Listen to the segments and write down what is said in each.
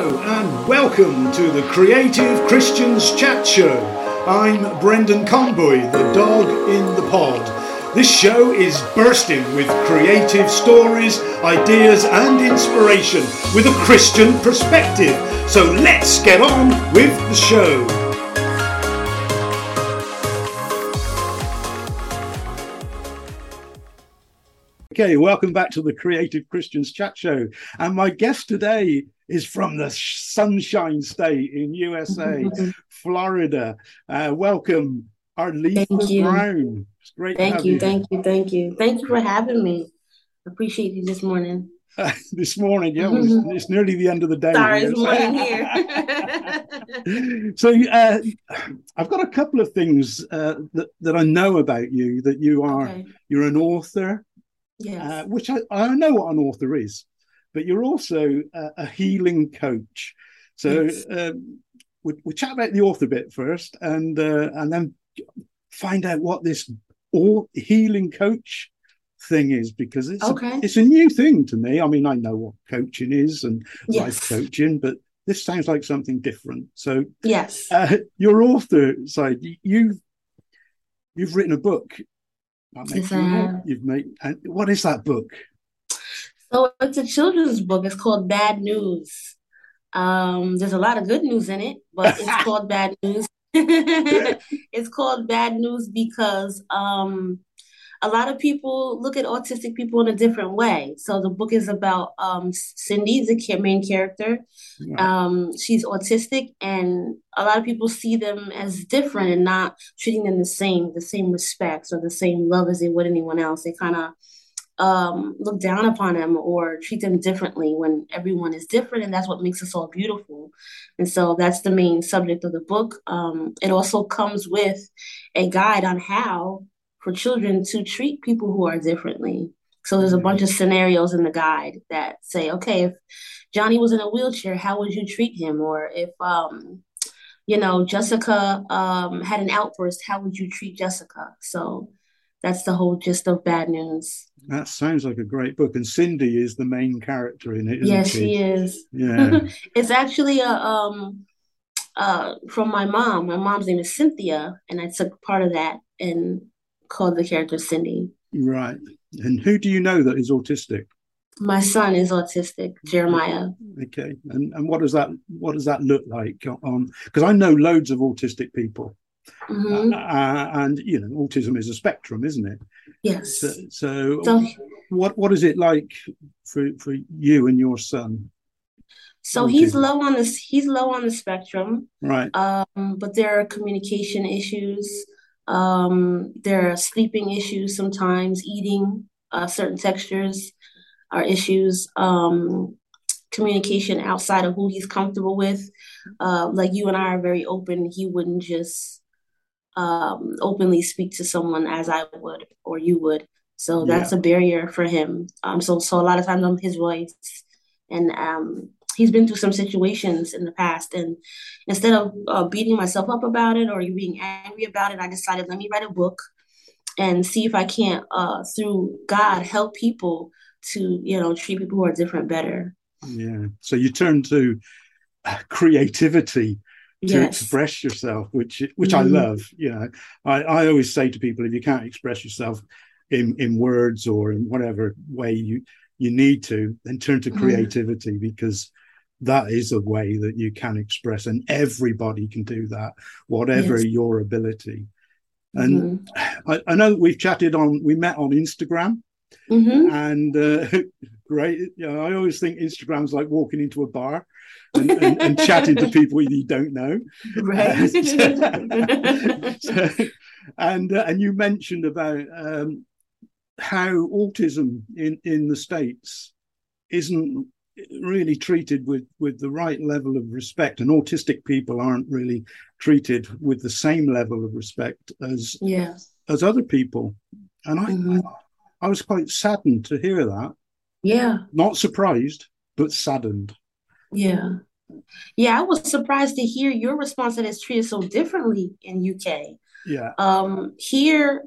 Hello and welcome to the Creative Christians Chat Show. I'm Brendan Conboy, the dog in the pod. This show is bursting with creative stories, ideas, and inspiration with a Christian perspective. So let's get on with the show. Okay, welcome back to the Creative Christians Chat Show. And my guest today is from the Sunshine State in USA, Florida. Uh, welcome, Arletha Brown. It's great. Thank you, you, thank you, thank you, thank you for having me. Appreciate you this morning. this morning, yeah, it's, it's, nearly the end of the day. Sorry, it's morning here. so, uh, I've got a couple of things uh, that that I know about you. That you are okay. you're an author, yes. Uh, which I, I know what an author is, but you're also a, a healing coach. So yes. um, we'll, we'll, chat about the author bit first, and uh, and then find out what this all healing coach thing is because it's okay. a, it's a new thing to me. I mean, I know what coaching is and yes. life coaching, but this sounds like something different. So yes, uh, your author side, you've you've written a book You've made. What is that book? So it's a children's book. It's called Bad News. Um, there's a lot of good news in it, but it's called Bad News. it's called Bad News because um, a lot of people look at autistic people in a different way. So the book is about um, Cindy, the main character. Um, she's autistic, and a lot of people see them as different and not treating them the same, the same respects or the same love as they would anyone else. They kind of um, look down upon them or treat them differently when everyone is different, and that's what makes us all beautiful. And so that's the main subject of the book. Um, it also comes with a guide on how for children to treat people who are differently. So there's a bunch of scenarios in the guide that say, okay, if Johnny was in a wheelchair, how would you treat him? Or if, um, you know, Jessica um, had an outburst, how would you treat Jessica? So that's the whole gist of bad news. That sounds like a great book, and Cindy is the main character in it. Yes, she? she is. Yeah, it's actually a um uh from my mom. My mom's name is Cynthia, and I took part of that and called the character Cindy. Right. And who do you know that is autistic? My son is autistic, Jeremiah. Okay. And and what does that what does that look like on because I know loads of autistic people. Mm-hmm. Uh, and you know, autism is a spectrum, isn't it? Yes. So, so, so what what is it like for for you and your son? So autism? he's low on this. He's low on the spectrum, right? Um, but there are communication issues. Um, there are sleeping issues sometimes, eating uh, certain textures are issues. Um, communication outside of who he's comfortable with. Uh, like you and I are very open. He wouldn't just um, openly speak to someone as I would or you would. So that's yeah. a barrier for him. Um, so so a lot of times I'm his voice, and um, he's been through some situations in the past and instead of uh, beating myself up about it or you being angry about it i decided let me write a book and see if i can't uh, through god help people to you know treat people who are different better yeah so you turn to uh, creativity to yes. express yourself which which mm-hmm. i love you know I, I always say to people if you can't express yourself in in words or in whatever way you you need to then turn to mm-hmm. creativity mm-hmm. because that is a way that you can express and everybody can do that whatever yes. your ability and mm-hmm. I, I, know we've chatted on we met on instagram mm-hmm. and uh, great you know, i always think instagram's like walking into a bar and, and, and chatting to people you don't know right so, and uh, and you mentioned about um, how autism in in the states isn't really treated with with the right level of respect and autistic people aren't really treated with the same level of respect as as other people. And I, mm-hmm. I, I was quite saddened to hear that. Yeah. Not surprised but saddened. Yeah. Yeah i was surprised to hear your response that it's treated so differently in uk yeah. Um here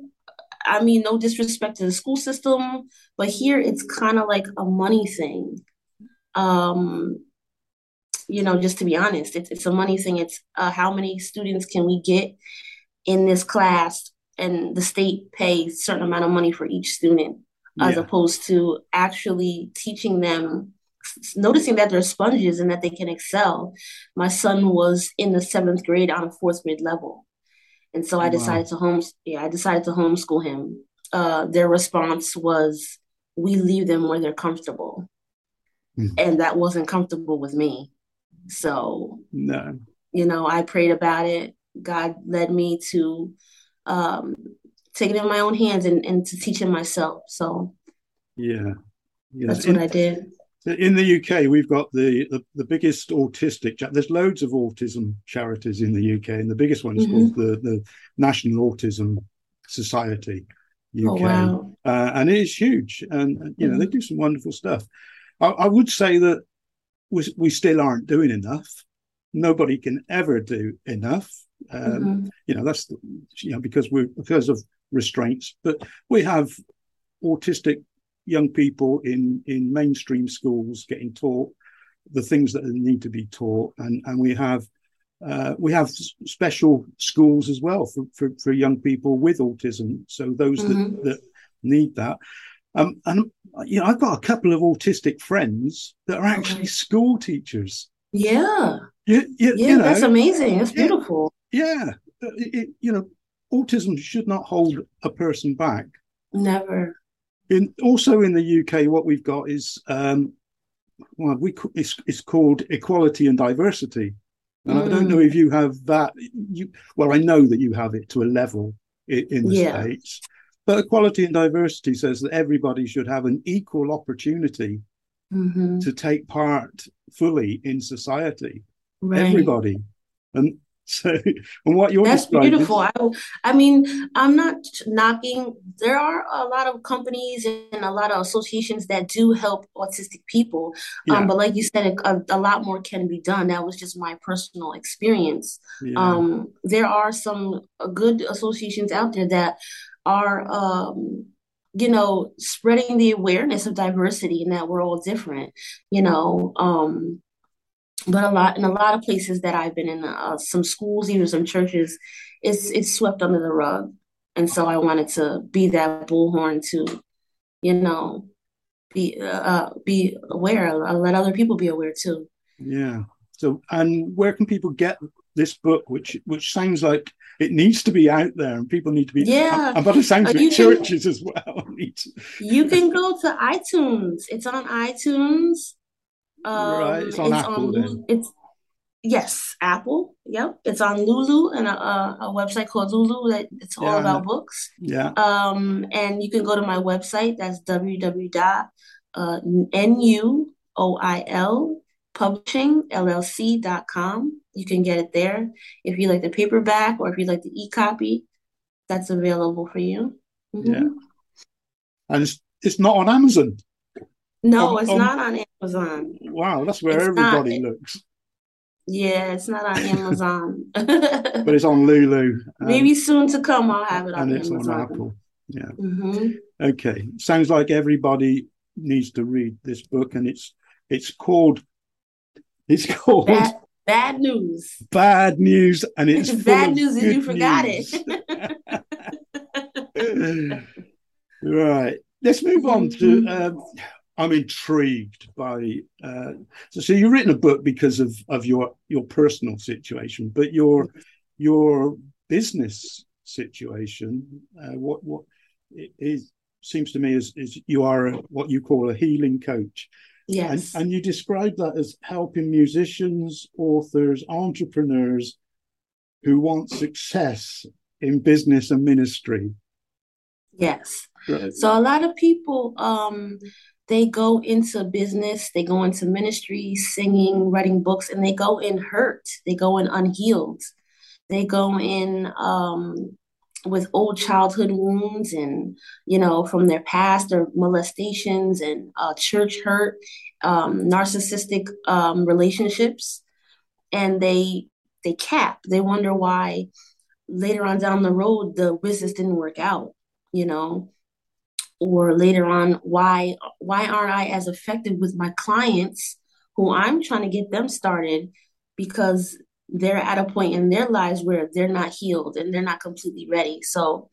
I mean, no disrespect to the school system, but here it's kind of like a money thing um, you know, just to be honest, it's it's a money thing. It's uh, how many students can we get in this class, and the state pays a certain amount of money for each student, yeah. as opposed to actually teaching them noticing that they're sponges and that they can excel. My son was in the seventh grade on a fourth grade level. And so I decided wow. to home yeah, I decided to homeschool him. Uh, their response was we leave them where they're comfortable. Mm. And that wasn't comfortable with me. So no. You know, I prayed about it. God led me to um, take it in my own hands and, and to teach him myself. So yeah. Yes. That's what in, I did. In the UK, we've got the, the, the biggest autistic. There's loads of autism charities in the UK, and the biggest one is mm-hmm. called the, the National Autism Society UK, oh, wow. uh, and it is huge. And you know mm-hmm. they do some wonderful stuff. I, I would say that we, we still aren't doing enough. Nobody can ever do enough. Um, mm-hmm. You know that's you know because we because of restraints, but we have autistic young people in in mainstream schools getting taught the things that need to be taught, and and we have uh, we have special schools as well for, for, for young people with autism. So those mm-hmm. that, that need that. Um, and you know, I've got a couple of autistic friends that are actually okay. school teachers. Yeah. You, you, yeah, you know, that's amazing. That's beautiful. Yeah. It, it, you know, autism should not hold a person back. Never. In also in the UK, what we've got is um, well, we it's, it's called equality and diversity, and mm. I don't know mm. if you have that. You well, I know that you have it to a level in, in the yeah. states, but equality and diversity says that everybody should have an equal opportunity mm-hmm. to take part fully in society. Right. Everybody, and So, and what you're that's beautiful. I, I mean, I'm not knocking. There are a lot of companies and a lot of associations that do help autistic people. Um, yeah. Um, but like you said, a, a, lot more can be done. That was just my personal experience. Yeah. Um, there are some good associations out there that are, um, you know, spreading the awareness of diversity and that we're all different. You know, um, but a lot in a lot of places that I've been in, uh, some schools, even some churches, it's it's swept under the rug, and so I wanted to be that bullhorn to, you know, be uh, be aware, uh, let other people be aware too. Yeah. So, and where can people get this book, which which sounds like it needs to be out there, and people need to be. Yeah. and But it sounds like churches as well. you can go to iTunes. It's on iTunes. Um, right, it's on it's Apple. On, then. It's yes, Apple. Yep, it's on Lulu and a, a website called Lulu that it's all yeah, about books. Yeah. Um, and you can go to my website. That's www.nuoil publishing llc.com you can get it there if you like the paperback or if you like the e-copy that's available for you mm-hmm. yeah and it's, it's not on amazon no, it's not on Amazon. Wow, that's where it's everybody not, looks. Yeah, it's not on Amazon. but it's on Lulu. Maybe soon to come, I'll have it on and it's Amazon. on Apple. Yeah. Mm-hmm. Okay. Sounds like everybody needs to read this book, and it's it's called it's called Bad, bad News. Bad News, and it's bad news, and you forgot news. it. right. Let's move on to. Mm-hmm. Um, I'm intrigued by. Uh, so, so you've written a book because of of your your personal situation, but your your business situation. Uh, what what it is seems to me is is you are a, what you call a healing coach. Yes, and, and you describe that as helping musicians, authors, entrepreneurs who want success in business and ministry. Yes. Right. So a lot of people um they go into business, they go into ministry, singing, writing books, and they go in hurt. They go in unhealed. They go in um, with old childhood wounds and, you know, from their past or molestations and uh, church hurt, um, narcissistic um, relationships. And they they cap. They wonder why later on down the road the business didn't work out, you know or later on why why aren't i as effective with my clients who I'm trying to get them started because they're at a point in their lives where they're not healed and they're not completely ready. So,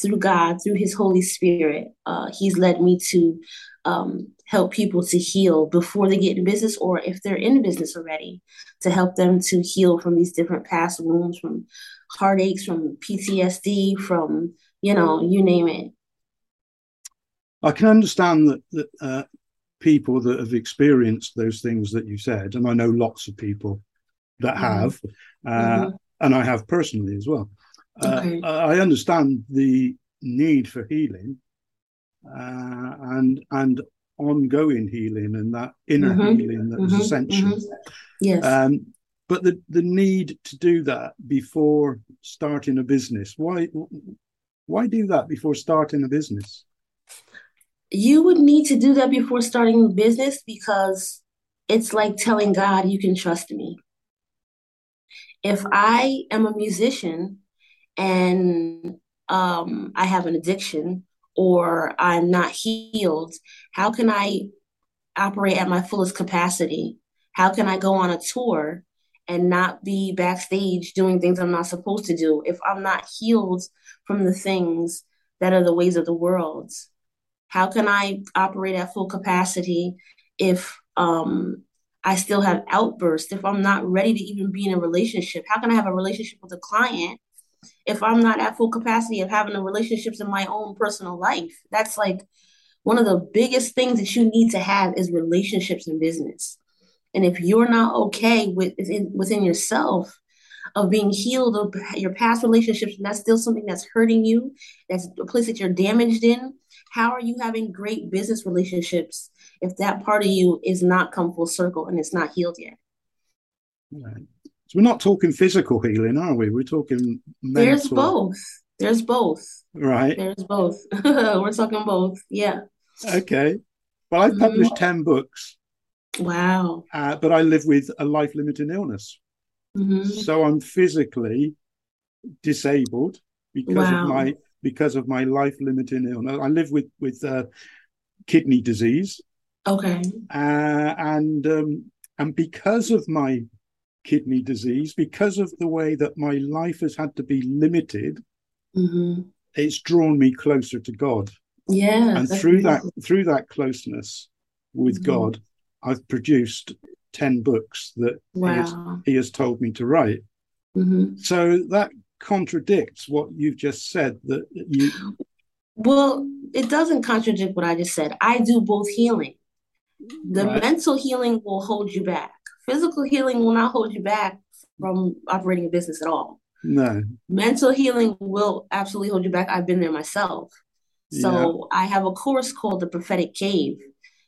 through God, through His Holy Spirit, uh, He's led me to um, help people to heal before they get in business, or if they're in business already, to help them to heal from these different past wounds, from heartaches, from PTSD, from you know, you name it. I can understand that that uh, people that have experienced those things that you said, and I know lots of people that mm-hmm. have, uh, mm-hmm. and I have personally as well. Uh, okay. I understand the need for healing uh, and and ongoing healing and that inner mm-hmm. healing that is mm-hmm. essential. Mm-hmm. Yes. Um, but the the need to do that before starting a business why why do that before starting a business you would need to do that before starting a business because it's like telling god you can trust me if I am a musician and um, I have an addiction or I'm not healed, how can I operate at my fullest capacity? How can I go on a tour and not be backstage doing things I'm not supposed to do if I'm not healed from the things that are the ways of the world? How can I operate at full capacity if um, I still have outbursts, if I'm not ready to even be in a relationship, how can I have a relationship with a client if I'm not at full capacity of having the relationships in my own personal life? That's like one of the biggest things that you need to have is relationships in business. And if you're not okay with within, within yourself of being healed of your past relationships, and that's still something that's hurting you, that's a place that you're damaged in, how are you having great business relationships if that part of you is not come full circle and it's not healed yet. Right. So we're not talking physical healing, are we? We're talking mental. There's both. There's both. Right. There's both. we're talking both. Yeah. Okay. Well, I've published mm-hmm. 10 books. Wow. Uh, but I live with a life limiting illness. Mm-hmm. So I'm physically disabled because wow. of my because of my life limiting illness. I live with with uh, kidney disease, Okay. Uh, and um, and because of my kidney disease, because of the way that my life has had to be limited, mm-hmm. it's drawn me closer to God. Yeah. And through that through that closeness with mm-hmm. God, I've produced ten books that wow. he, has, he, has, told me to write. Mm-hmm. So that contradicts what you've just said that you. Well, it doesn't contradict what I just said. I do both healing. The right. mental healing will hold you back. Physical healing will not hold you back from operating a business at all. No. Mental healing will absolutely hold you back. I've been there myself. So yeah. I have a course called the prophetic cave.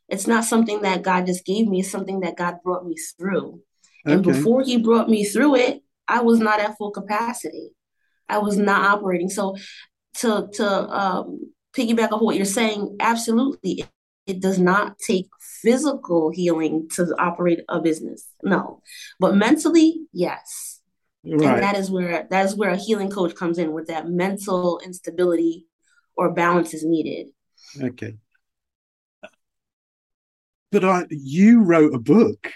It's not something that God just gave me, it's something that God brought me through. Okay. And before he brought me through it, I was not at full capacity. I was not operating. So to to um, piggyback off what you're saying, absolutely, it does not take physical healing to operate a business. No. But mentally, yes. Right. And that is where that is where a healing coach comes in with that mental instability or balance is needed. Okay. But I you wrote a book.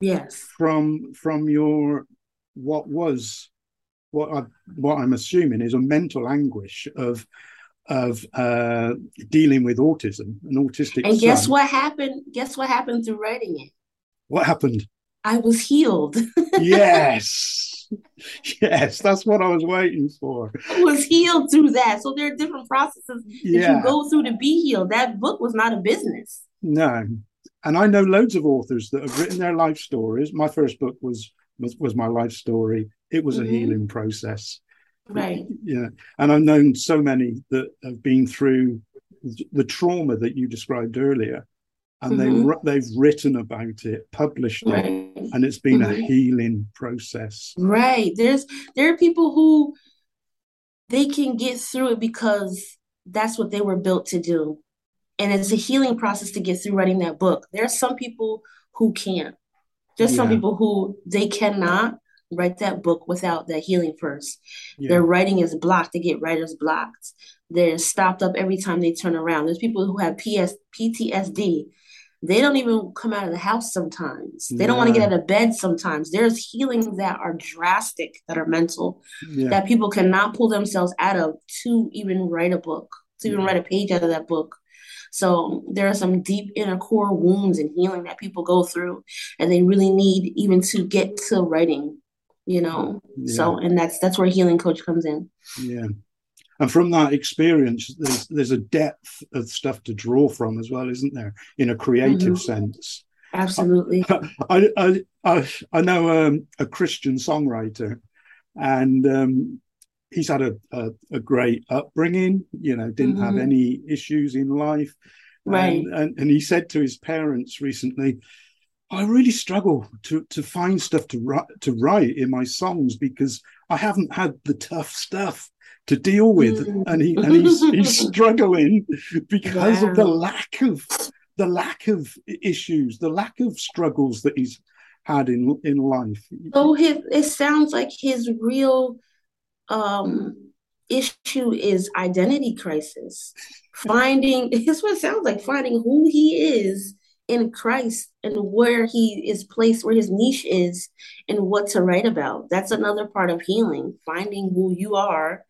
Yes. From from your what was what I what I'm assuming is a mental anguish of of uh, dealing with autism, an autistic. And guess what happened? Guess what happened through writing it? What happened? I was healed. yes. Yes, that's what I was waiting for. I was healed through that. So there are different processes yeah. that you go through to be healed. That book was not a business. No. And I know loads of authors that have written their life stories. My first book was was, was my life story. It was mm-hmm. a healing process. Right. Yeah. And I've known so many that have been through the trauma that you described earlier and mm-hmm. they they've written about it, published right. it, and it's been mm-hmm. a healing process. Right. There's there are people who they can get through it because that's what they were built to do. And it's a healing process to get through writing that book. There are some people who can't. There's yeah. some people who they cannot write that book without that healing first. Yeah. Their writing is blocked. They get writers blocked. They're stopped up every time they turn around. There's people who have PS, PTSD they don't even come out of the house sometimes. They yeah. don't want to get out of bed sometimes. There's healings that are drastic, that are mental, yeah. that people cannot pull themselves out of to even write a book, to even write a page out of that book. So there are some deep inner core wounds and healing that people go through, and they really need even to get to writing. You know, yeah. so and that's that's where healing coach comes in. Yeah, and from that experience there's there's a depth of stuff to draw from as well isn't there in a creative mm-hmm. sense absolutely i i i, I know um, a christian songwriter and um, he's had a, a, a, great upbringing you know didn't mm-hmm. have any issues in life right and, and, and he said to his parents recently I really struggle to to find stuff to write to write in my songs because I haven't had the tough stuff to deal with, mm. and he and he's he's struggling because of the lack of the lack of issues, the lack of struggles that he's had in in life. So his it sounds like his real um issue is identity crisis. Finding it's what it sounds like finding who he is in Christ and where he is placed, where his niche is, and what to write about. That's another part of healing, finding who you are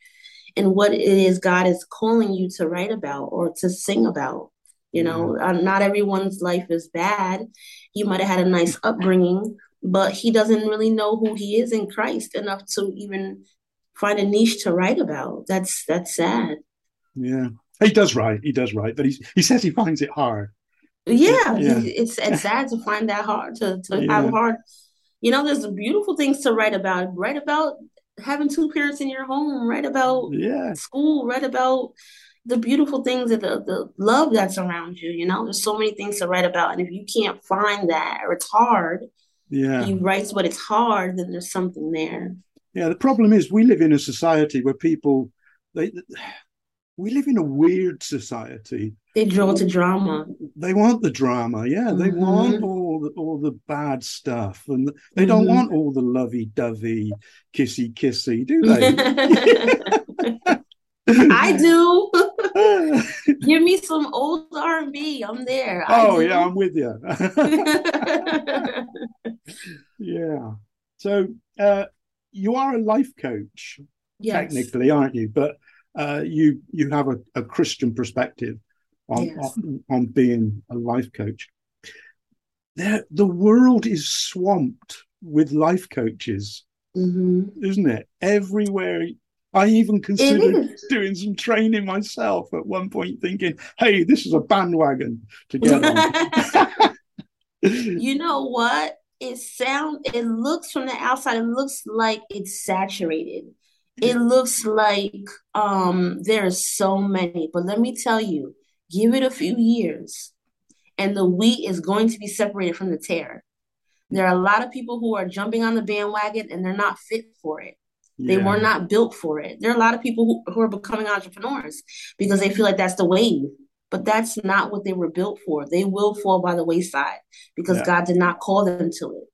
and what it is God is calling you to write about or to sing about. You know, uh, not everyone's life is bad. You might have had a nice upbringing, but he doesn't really know who he is in Christ enough to even find a niche to write about. That's that's sad. Yeah, he does write. He does write, but he he says he finds it hard. Yeah, yeah. it's it's sad to find that hard to to yeah. have hard. You know, there's beautiful things to write about. Write about having two parents in your home, write about yeah. school, write about the beautiful things and the, the love that's around you. You know, there's so many things to write about. And if you can't find that or it's hard, yeah, you write but it's hard, then there's something there. Yeah, the problem is we live in a society where people they we live in a weird society. They draw to drama. They want the drama, yeah. They mm-hmm. want all the, all the bad stuff, and they don't mm-hmm. want all the lovey-dovey, kissy-kissy, do they? I do. Give me some old R and B. I'm there. oh yeah, I'm with you. yeah. So uh, you are a life coach, yes. technically, aren't you? But uh, you you have a, a Christian perspective on, yes. on, on being a life coach. There, the world is swamped with life coaches, mm-hmm. isn't it? Everywhere. I even considered doing some training myself at one point, thinking, "Hey, this is a bandwagon to get on." you know what? It sounds. It looks from the outside. It looks like it's saturated it looks like um, there are so many, but let me tell you, give it a few years, and the wheat is going to be separated from the tare. There are a lot of people who are jumping on the bandwagon and they're not fit for it. They yeah. were not built for it. There are a lot of people who, who are becoming entrepreneurs because they feel like that's the wave, but that's not what they were built for. They will fall by the wayside because yeah. God did not call them to it.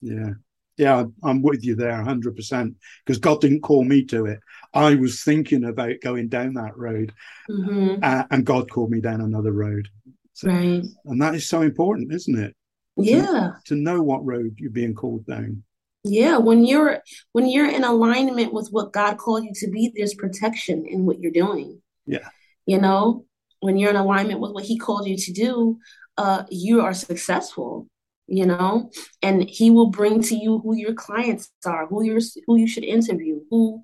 Yeah yeah, I'm with you there 100% because God didn't call me to it. I was thinking about going down that road mm-hmm. uh, and God called me down another road. So, right. And that is so important, isn't it? Yeah. To, to know what road you're being called down. Yeah, when you're when you're in alignment with what God called you to be, there's protection in what you're doing. Yeah. You know, when you're in alignment with what he called you to do, uh, you are successful you know and he will bring to you who your clients are who you who you should interview who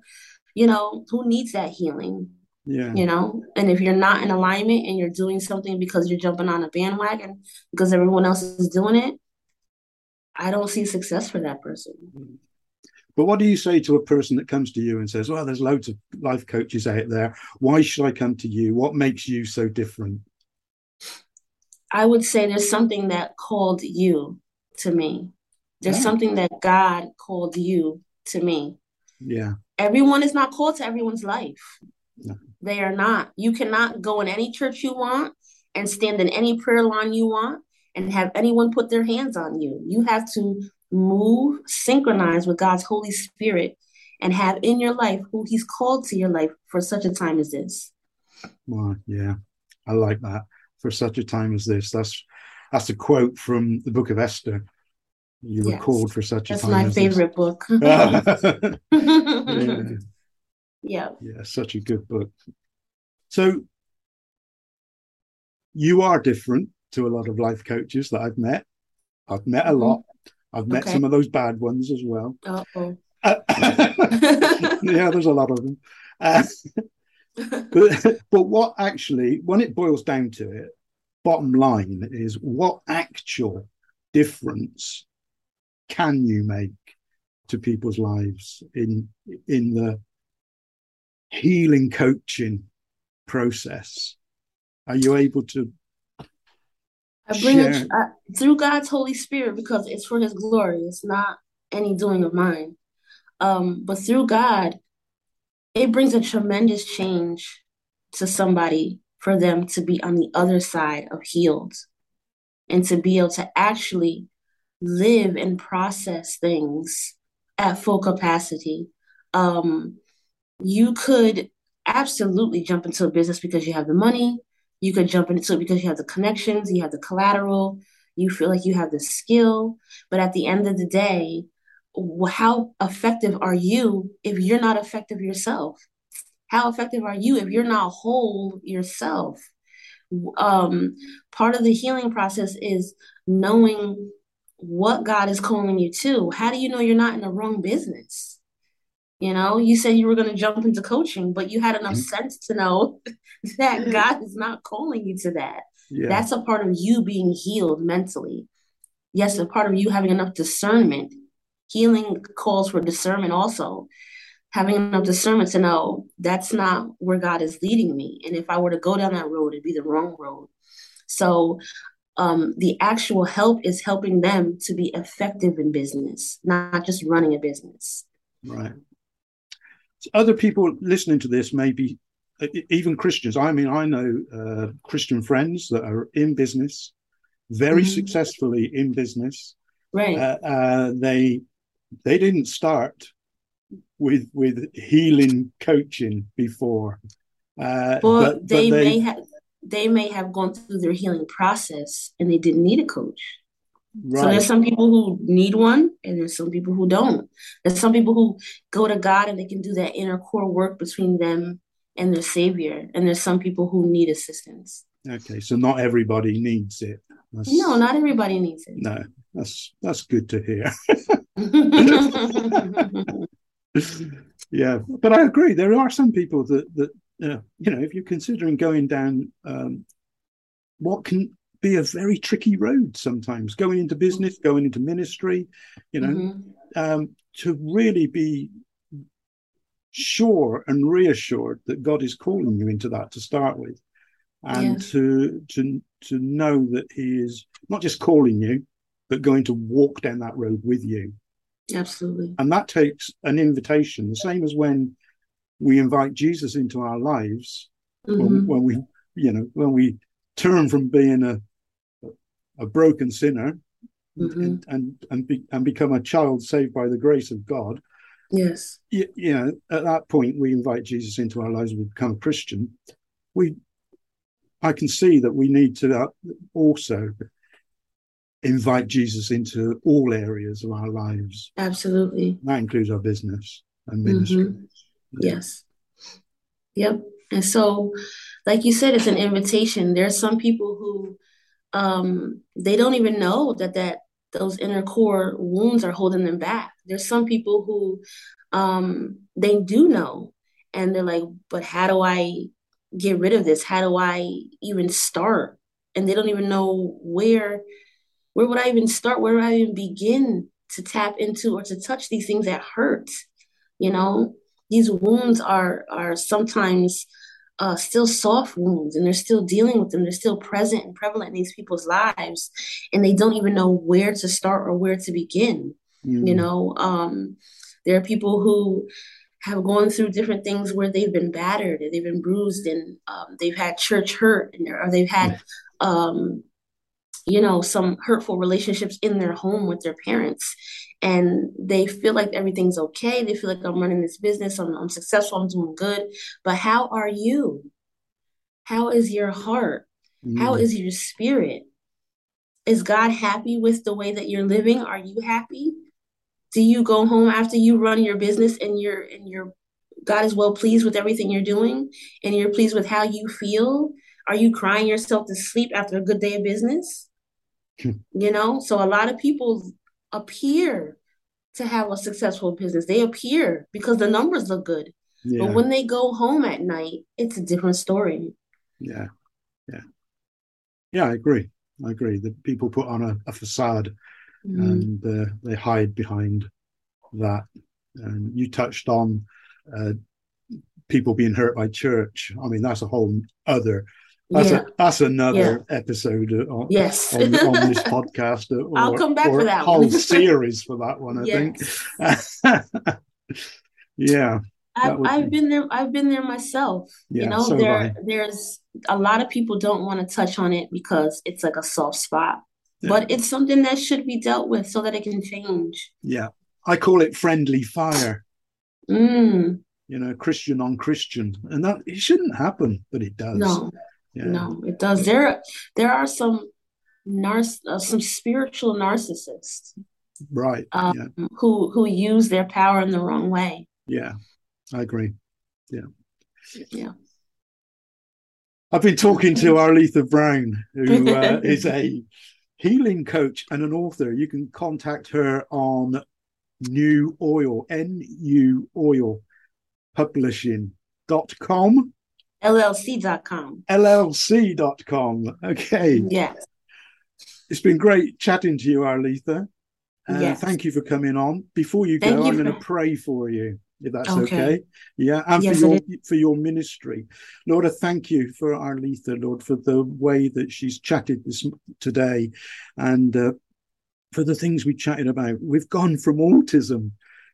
you know who needs that healing yeah. you know? And if you're not in alignment and you're doing something because you're jumping on a bandwagon because everyone else is doing it i don't see success for that person. Mm-hmm. But what do you say to a person that comes to you and says well there's loads of life coaches out there. Why should i come to you? What makes you so different? I would say there's something that called you to me. There's yeah. something that God called you to me. Yeah. Everyone is not called to everyone's life. No. They are not. You cannot go in any church you want and stand in any prayer line you want and have anyone put their hands on you. You have to move, synchronize with God's Holy Spirit, and have in your life who He's called to your life for such a time as this. Well, yeah, I like that for such a time as this. That's that's a quote from the book of Esther. You were yes. called for such that's a time. That's my favorite this. book. yeah. yeah. Yeah, such a good book. So you are different to a lot of life coaches that I've met. I've met a lot. I've met okay. some of those bad ones as well. oh yeah, there's a lot of them. Uh, but, but what actually, when it boils down to it, bottom line is what actual difference can you make to people's lives in in the healing coaching process? Are you able to I bring it uh, through God's Holy Spirit because it's for His glory. It's not any doing of mine. Um, but through God, it brings a tremendous change to somebody for them to be on the other side of healed and to be able to actually live and process things at full capacity. Um, you could absolutely jump into a business because you have the money. You could jump into it because you have the connections, you have the collateral, you feel like you have the skill. But at the end of the day, how effective are you if you're not effective yourself? How effective are you if you're not whole yourself? Um, part of the healing process is knowing what God is calling you to. How do you know you're not in the wrong business? You know, you said you were going to jump into coaching, but you had enough mm-hmm. sense to know that God is not calling you to that. Yeah. That's a part of you being healed mentally. Yes, a part of you having enough discernment. Healing calls for discernment also. Having enough discernment to know that's not where God is leading me. And if I were to go down that road, it'd be the wrong road. So um, the actual help is helping them to be effective in business, not just running a business. Right other people listening to this may be even Christians. I mean, I know uh, Christian friends that are in business, very mm-hmm. successfully in business. Right. Uh, uh, they they didn't start with with healing coaching before. Uh, but, they, but they may have they may have gone through their healing process and they didn't need a coach. Right. So there's some people who need one, and there's some people who don't. There's some people who go to God and they can do that inner core work between them and their Savior, and there's some people who need assistance. Okay, so not everybody needs it. That's, no, not everybody needs it. No, that's that's good to hear. yeah, but I agree. There are some people that that uh, you know, if you're considering going down, um, what can be a very tricky road sometimes going into business going into ministry you know mm-hmm. um, to really be sure and reassured that god is calling you into that to start with and yeah. to to to know that he is not just calling you but going to walk down that road with you absolutely and that takes an invitation the same as when we invite jesus into our lives mm-hmm. when, when we you know when we turn from being a a broken sinner mm-hmm. and and and, be, and, become a child saved by the grace of God. Yes. You, you know, at that point, we invite Jesus into our lives. We become a Christian. We, I can see that we need to also invite Jesus into all areas of our lives. Absolutely. That includes our business and ministry. Mm-hmm. Yes. Yep. And so, like you said, it's an invitation. There are some people who um, they don't even know that that those inner core wounds are holding them back. There's some people who um, they do know, and they're like, "But how do I get rid of this? How do I even start?" And they don't even know where where would I even start? Where would I even begin to tap into or to touch these things that hurt? You know, these wounds are are sometimes uh, still soft wounds and they're still dealing with them. They're still present and prevalent in these people's lives, and they don't even know where to start or where to begin. Mm. You know, um, there are people who have gone through different things where they've been battered and they've been bruised and um, they've had church hurt and or they've had um, you know some hurtful relationships in their home with their parents and they feel like everything's okay. They feel like I'm running this business, I'm, I'm successful, I'm doing good. But how are you? How is your heart? How mm-hmm. is your spirit? is God happy with the way that you're living? Are you happy? Do you go home after you run your business and you're and you're God is well pleased with everything you're doing and you're pleased with how you feel? Are you crying yourself to sleep after a good day of business? You know, so a lot of people appear to have a successful business. They appear because the numbers look good. Yeah. But when they go home at night, it's a different story. Yeah. Yeah. Yeah, I agree. I agree that people put on a, a facade mm. and uh, they hide behind that. And you touched on uh, people being hurt by church. I mean, that's a whole other. That's, yeah. a, that's another yeah. episode on, yes. on, on this podcast. Or, I'll come back for that whole series for that one, I yes. think. yeah. I've, I've been there. I've been there myself. Yeah, you know, so there there's a lot of people don't want to touch on it because it's like a soft spot, but it's something that should be dealt with so that it can change. Yeah, I call it friendly fire. Mm. You know, Christian on Christian, and that it shouldn't happen, but it does. No, yeah. no, it does. There, there are some narciss, uh, some spiritual narcissists, right? Um, yeah. Who who use their power in the wrong way. Yeah, I agree. Yeah. Yeah. I've been talking to Arletha Brown, who uh, is a healing coach and an author. You can contact her on New Oil, N U Oil Publishing.com. LLC.com. LLC.com. Okay. Yes. It's been great chatting to you, Arletha. Uh, yes. Thank you for coming on. Before you go, you I'm for... going to pray for you if that's okay. okay. Yeah, and yes, for your for your ministry, Lord, I thank you for Arletha, Lord, for the way that she's chatted this today, and uh, for the things we chatted about. We've gone from autism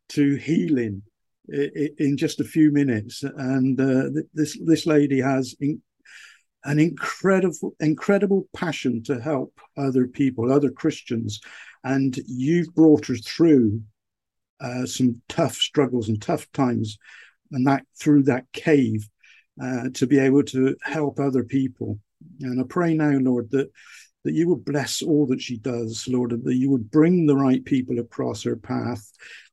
to healing in just a few minutes, and uh, this this lady has. In, an incredible, incredible passion to help other people, other Christians, and you've brought her through uh, some tough struggles and tough times, and that through that cave uh, to be able to help other people. And I pray now, Lord, that that you would bless all that she does, Lord, that you would bring the right people across her path,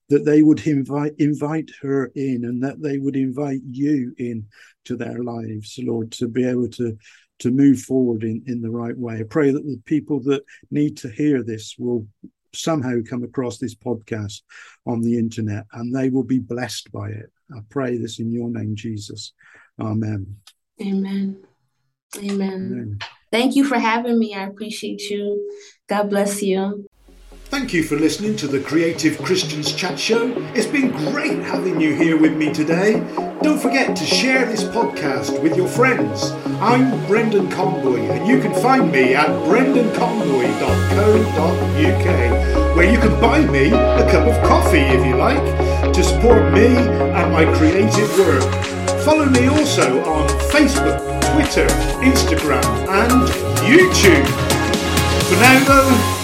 that they would invite invite her in, and that they would invite you in to their lives, Lord, to be able to to move forward in, in the right way. I pray that the people that need to hear this will somehow come across this podcast on the internet and they will be blessed by it. I pray this in your name, Jesus. Amen. Amen. Amen. Amen. Thank you for having me. I appreciate you. God bless you. Thank you for listening to the Creative Christians Chat Show. It's been great having you here with me today. Don't forget to share this podcast with your friends. I'm Brendan Conboy, and you can find me at brendanconboy.co.uk, where you can buy me a cup of coffee if you like, to support me and my creative work. Follow me also on Facebook, Twitter, Instagram, and YouTube. For now, though,